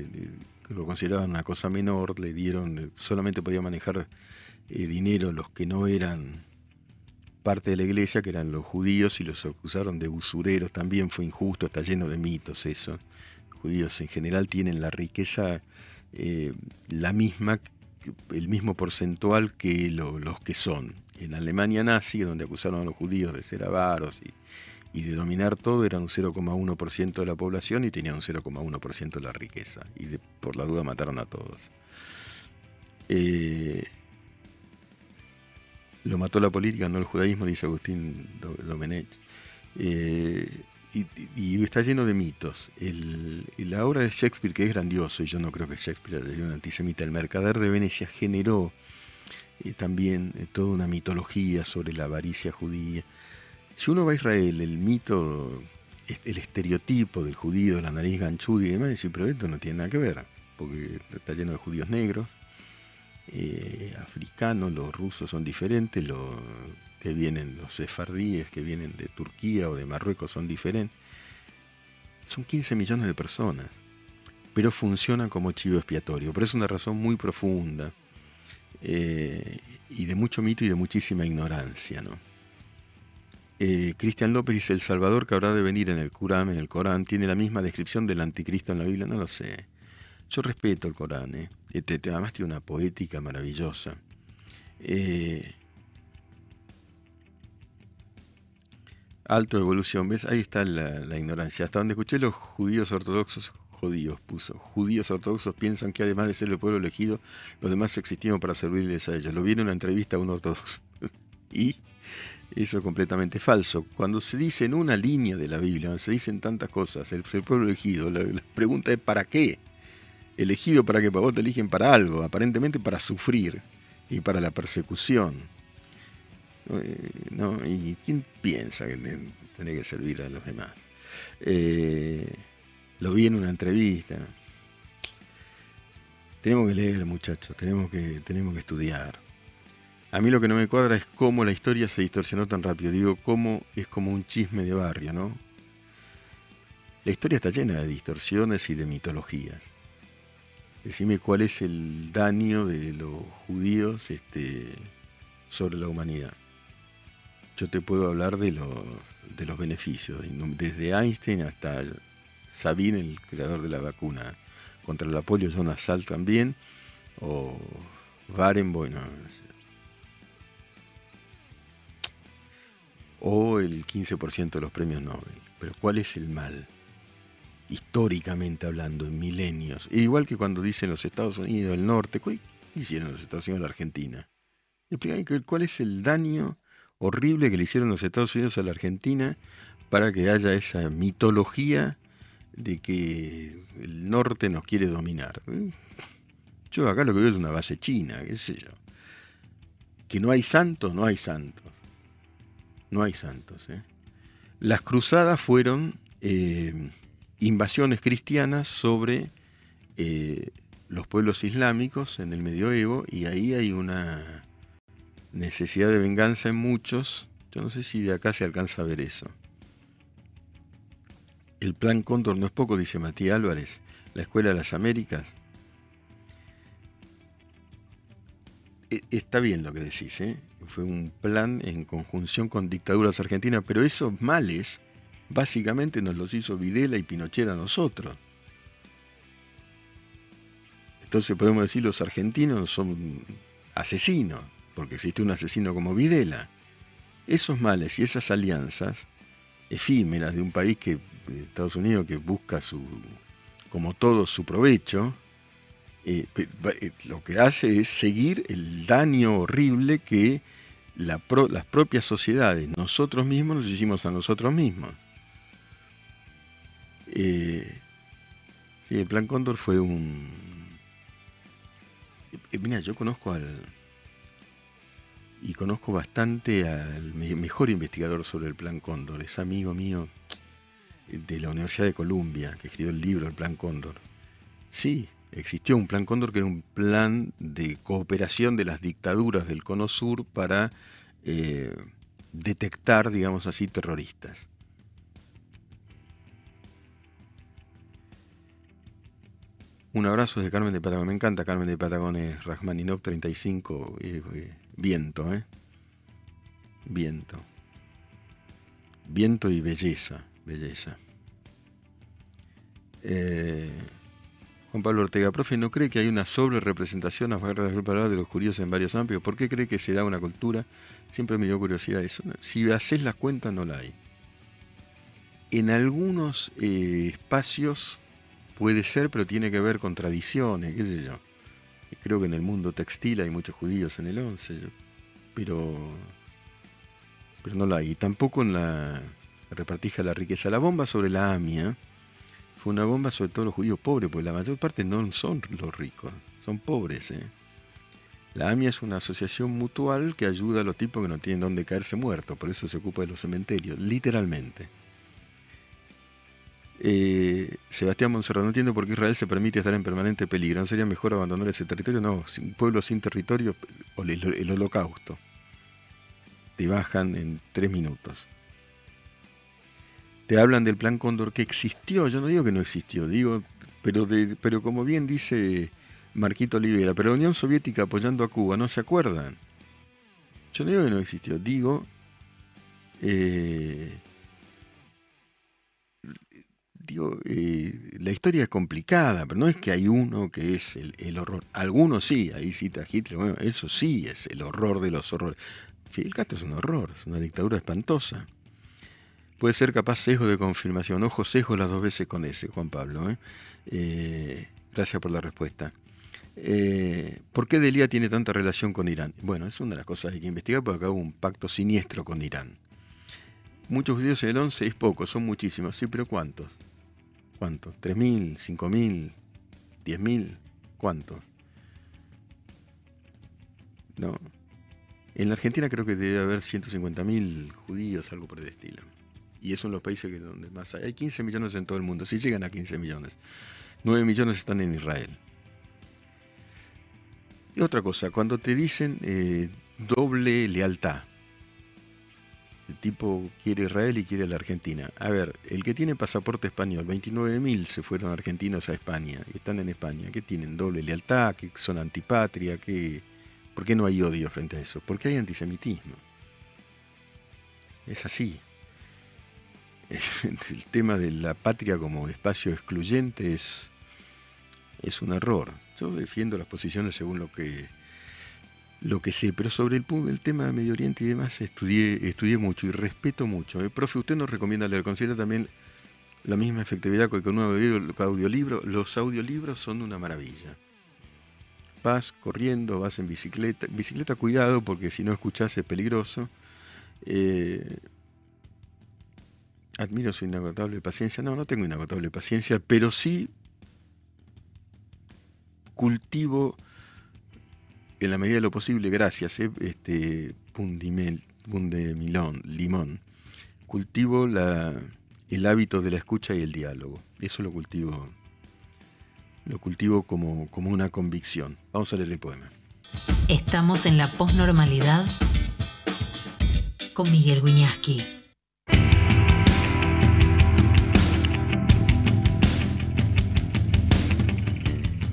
lo consideraban una cosa menor, le dieron, solamente podía manejar dinero los que no eran parte de la iglesia, que eran los judíos, y los acusaron de usureros, también fue injusto, está lleno de mitos eso. Judíos en general tienen la riqueza la misma el mismo porcentual que los que son. En Alemania nazi, donde acusaron a los judíos de ser avaros y, de dominar todo, eran un 0,1% de la población y tenían un 0,1% de la riqueza. Y por la duda mataron a todos. Eh, lo mató la política, no el judaísmo, dice Agustín Domenech. Eh, y, está lleno de mitos. la obra de Shakespeare, que es grandioso, y yo no creo que Shakespeare haya un antisemita, El Mercader de Venecia generó eh, también eh, toda una mitología sobre la avaricia judía. Si uno va a Israel, el mito, el estereotipo del judío, la nariz ganchuda y demás, dice, pero esto no tiene nada que ver, porque está lleno de judíos negros, eh, africanos, los rusos son diferentes, los que vienen, los sefardíes que vienen de Turquía o de Marruecos son diferentes. Son 15 millones de personas, pero funcionan como chivo expiatorio. Pero es una razón muy profunda eh, y de mucho mito y de muchísima ignorancia. ¿no? Eh, Cristian López dice, el Salvador que habrá de venir en el Corán, en el Corán, tiene la misma descripción del anticristo en la Biblia, no lo sé. Yo respeto el Corán, ¿eh? además tiene una poética maravillosa. Eh, alto evolución, ¿ves? Ahí está la, ignorancia. Hasta donde escuché los judíos ortodoxos, judíos puso, judíos ortodoxos piensan que además de ser el pueblo elegido, los demás existimos para servirles a ellos. Lo vi en una entrevista a un ortodoxo. y eso es completamente falso. Cuando se dice en una línea de la Biblia, se dicen tantas cosas, el, pueblo elegido, la, pregunta es ¿para qué? Elegido para que vos te eligen para algo, aparentemente para sufrir y para la persecución. ¿no? ¿Y quién piensa que tiene que servir a los demás? Eh, lo vi en una entrevista. Tenemos que leer, muchachos, tenemos que, tenemos que estudiar. A mí lo que no me cuadra es cómo la historia se distorsionó tan rápido. Digo, cómo es como un chisme de barrio, ¿no? La historia está llena de distorsiones y de mitologías. Decime cuál es el daño de los judíos este, sobre la humanidad yo te puedo hablar de los, de los beneficios, desde Einstein hasta Sabine, el creador de la vacuna contra la polio, Jonas Salk también, o Barenboim, o el 15% de los premios Nobel. Pero ¿cuál es el mal? Históricamente hablando, en milenios. E igual que cuando dicen los Estados Unidos, el norte, ¿qué hicieron los Estados Unidos la Argentina? ¿Cuál es el daño horrible que le hicieron los Estados Unidos a la Argentina para que haya esa mitología de que el norte nos quiere dominar. Yo acá lo que veo es una base china, qué sé yo. Que no hay santos, no hay santos. No hay santos. ¿eh? Las cruzadas fueron eh, invasiones cristianas sobre eh, los pueblos islámicos en el medioevo y ahí hay una necesidad de venganza en muchos. Yo no sé si de acá se alcanza a ver eso. El plan Cóndor no es poco, dice Matías Álvarez. La Escuela de las Américas. E, está bien lo que decís, ¿eh? fue un plan en conjunción con dictaduras argentinas, pero esos males básicamente nos los hizo Videla y Pinochet a nosotros. Entonces podemos decir los argentinos son asesinos porque existe un asesino como Videla. esos males y esas alianzas efímeras de un país que, Estados Unidos, que busca su, como todo, su provecho, eh, eh, lo que hace es seguir el daño horrible que las propias sociedades, nosotros mismos, nos hicimos a nosotros mismos. Eh, sí, el Plan Cóndor fue un... mira, yo conozco al... Y conozco bastante al mejor investigador sobre el Plan Cóndor, es amigo mío de la Universidad de Columbia, que escribió el libro El Plan Cóndor. Sí, existió un plan Cóndor que era un plan de cooperación de las dictaduras del Cono Sur para eh, detectar, digamos así, terroristas. Un abrazo de Carmen de Patagón. Me encanta Carmen de Patagón, es Rachmaninov 35, viento, ¿eh? Viento. Viento y belleza, belleza. Eh, Juan Pablo Ortega, profe, ¿no cree que hay una sobre representación a de los curiosos en varios amplios? ¿Por qué cree que se da una cultura? Siempre me dio curiosidad eso. Si haces las cuentas, no la hay. En algunos eh, espacios puede ser, pero tiene que ver con tradiciones, qué sé yo. Creo que en el mundo textil hay muchos judíos en el 11, pero, pero no la hay. tampoco en la repartija la riqueza. La bomba sobre la AMIA fue una bomba sobre todo los judíos pobres, porque la mayor parte no son los ricos, son pobres. ¿eh? La AMIA es una asociación mutual que ayuda a los tipos que no tienen dónde caerse muertos, por eso se ocupa de los cementerios, literalmente. Eh, Sebastián Monserrat, no entiendo por qué Israel se permite estar en permanente peligro. ¿No sería mejor abandonar ese territorio? No, un pueblo sin territorio, el holocausto. Te bajan en tres minutos te hablan del plan Cóndor que existió, yo no digo que no existió, digo, pero, pero como bien dice Marquito Olivera, pero la Unión Soviética apoyando a Cuba, ¿no se acuerdan? Yo no digo que no existió, digo, eh, eh, la historia es complicada, pero no es que hay uno que es el, horror. Algunos sí, ahí cita Hitler, bueno, eso sí es el horror de los horrores. Fidel Castro es un horror, es una dictadura espantosa puede ser capaz sesgo de confirmación. Ojo, sesgo las dos veces con ese, Juan Pablo. ¿eh? Eh, gracias por la respuesta. ¿Por qué Delia tiene tanta relación con Irán? Bueno, es una de las cosas que hay que investigar porque acá hubo un pacto siniestro con Irán. Muchos judíos en el 11 es poco, son muchísimos. Sí, pero ¿cuántos? ¿Cuántos? ¿3.000? ¿5.000? ¿10.000? ¿Cuántos? No. En la Argentina creo que debe haber 150.000 judíos, algo por el estilo y es uno de los países que donde más hay. Hay 15 millones en todo el mundo, si llegan a 15 millones. 9 millones están en Israel. Y otra cosa, cuando te dicen eh, doble lealtad, el tipo quiere Israel y quiere la Argentina. A ver, el que tiene pasaporte español, 29.000 se fueron argentinos a España y están en España. ¿Qué tienen? ¿Doble lealtad? ¿Que son antipatria? ¿Qué? ¿Por qué no hay odio frente a eso? Porque hay antisemitismo. Es así. el tema de la patria como espacio excluyente es, es un error. Yo defiendo las posiciones según lo que, lo que sé, pero sobre el, tema de Medio Oriente y demás estudié, estudié mucho y respeto mucho. ¿eh? profe, usted nos recomienda leer, considera también la misma efectividad con un audiolibro. Los audiolibros son una maravilla. Vas corriendo, vas en bicicleta. Bicicleta, cuidado, porque si no escuchás es peligroso. Eh, admiro su inagotable paciencia. No, no tengo inagotable paciencia, pero sí cultivo en la medida de lo posible, gracias, eh, este Pundimel, Pundemilón, Limón, cultivo el hábito de la escucha y el diálogo. Eso lo cultivo, lo cultivo como, como una convicción. Vamos a leer el poema. Estamos en la posnormalidad con Miguel Wiñaski.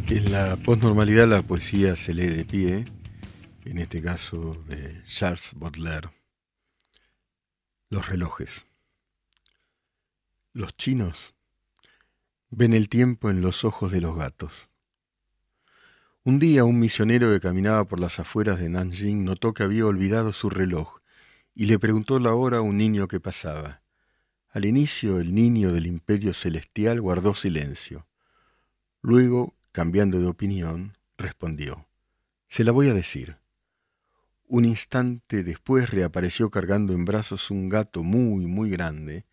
En la postnormalidad la poesía se lee de pie, en este caso de Charles Baudelaire. Los relojes. Los chinos ven el tiempo en los ojos de los gatos. Un día un misionero que caminaba por las afueras de Nanjing notó que había olvidado su reloj y le preguntó la hora a un niño que pasaba. Al inicio el niño del imperio celestial guardó silencio. Luego, cambiando de opinión, respondió, Se la voy a decir. Un instante después reapareció cargando en brazos un gato muy, muy grande,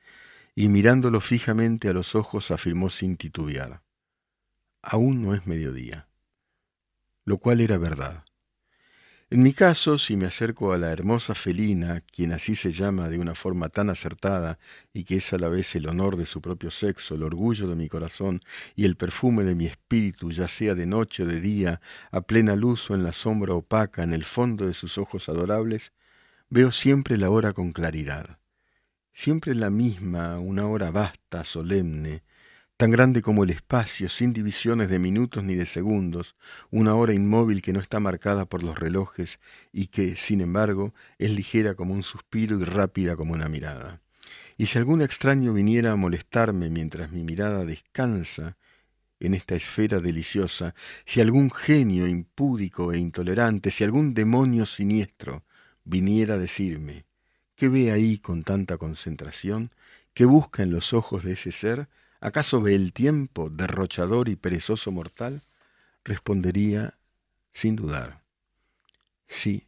y mirándolo fijamente a los ojos afirmó sin titubear, Aún no es mediodía. Lo cual era verdad. En mi caso, si me acerco a la hermosa felina, quien así se llama de una forma tan acertada y que es a la vez el honor de su propio sexo, el orgullo de mi corazón y el perfume de mi espíritu, ya sea de noche o de día, a plena luz o en la sombra opaca, en el fondo de sus ojos adorables, veo siempre la hora con claridad. Siempre la misma, una hora vasta, solemne, tan grande como el espacio, sin divisiones de minutos ni de segundos, una hora inmóvil que no está marcada por los relojes y que, sin embargo, es ligera como un suspiro y rápida como una mirada. Y si algún extraño viniera a molestarme mientras mi mirada descansa en esta esfera deliciosa, si algún genio impúdico e intolerante, si algún demonio siniestro viniera a decirme, ¿qué ve ahí con tanta concentración? ¿Qué busca en los ojos de ese ser? ¿Acaso ve el tiempo, derrochador y perezoso mortal? Respondería sin dudar. Sí,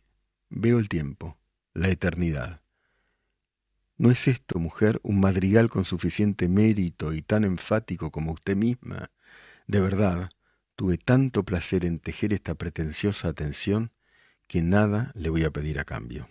veo el tiempo, la eternidad. ¿No es esto, mujer, un madrigal con suficiente mérito y tan enfático como usted misma? De verdad, tuve tanto placer en tejer esta pretenciosa atención que nada le voy a pedir a cambio.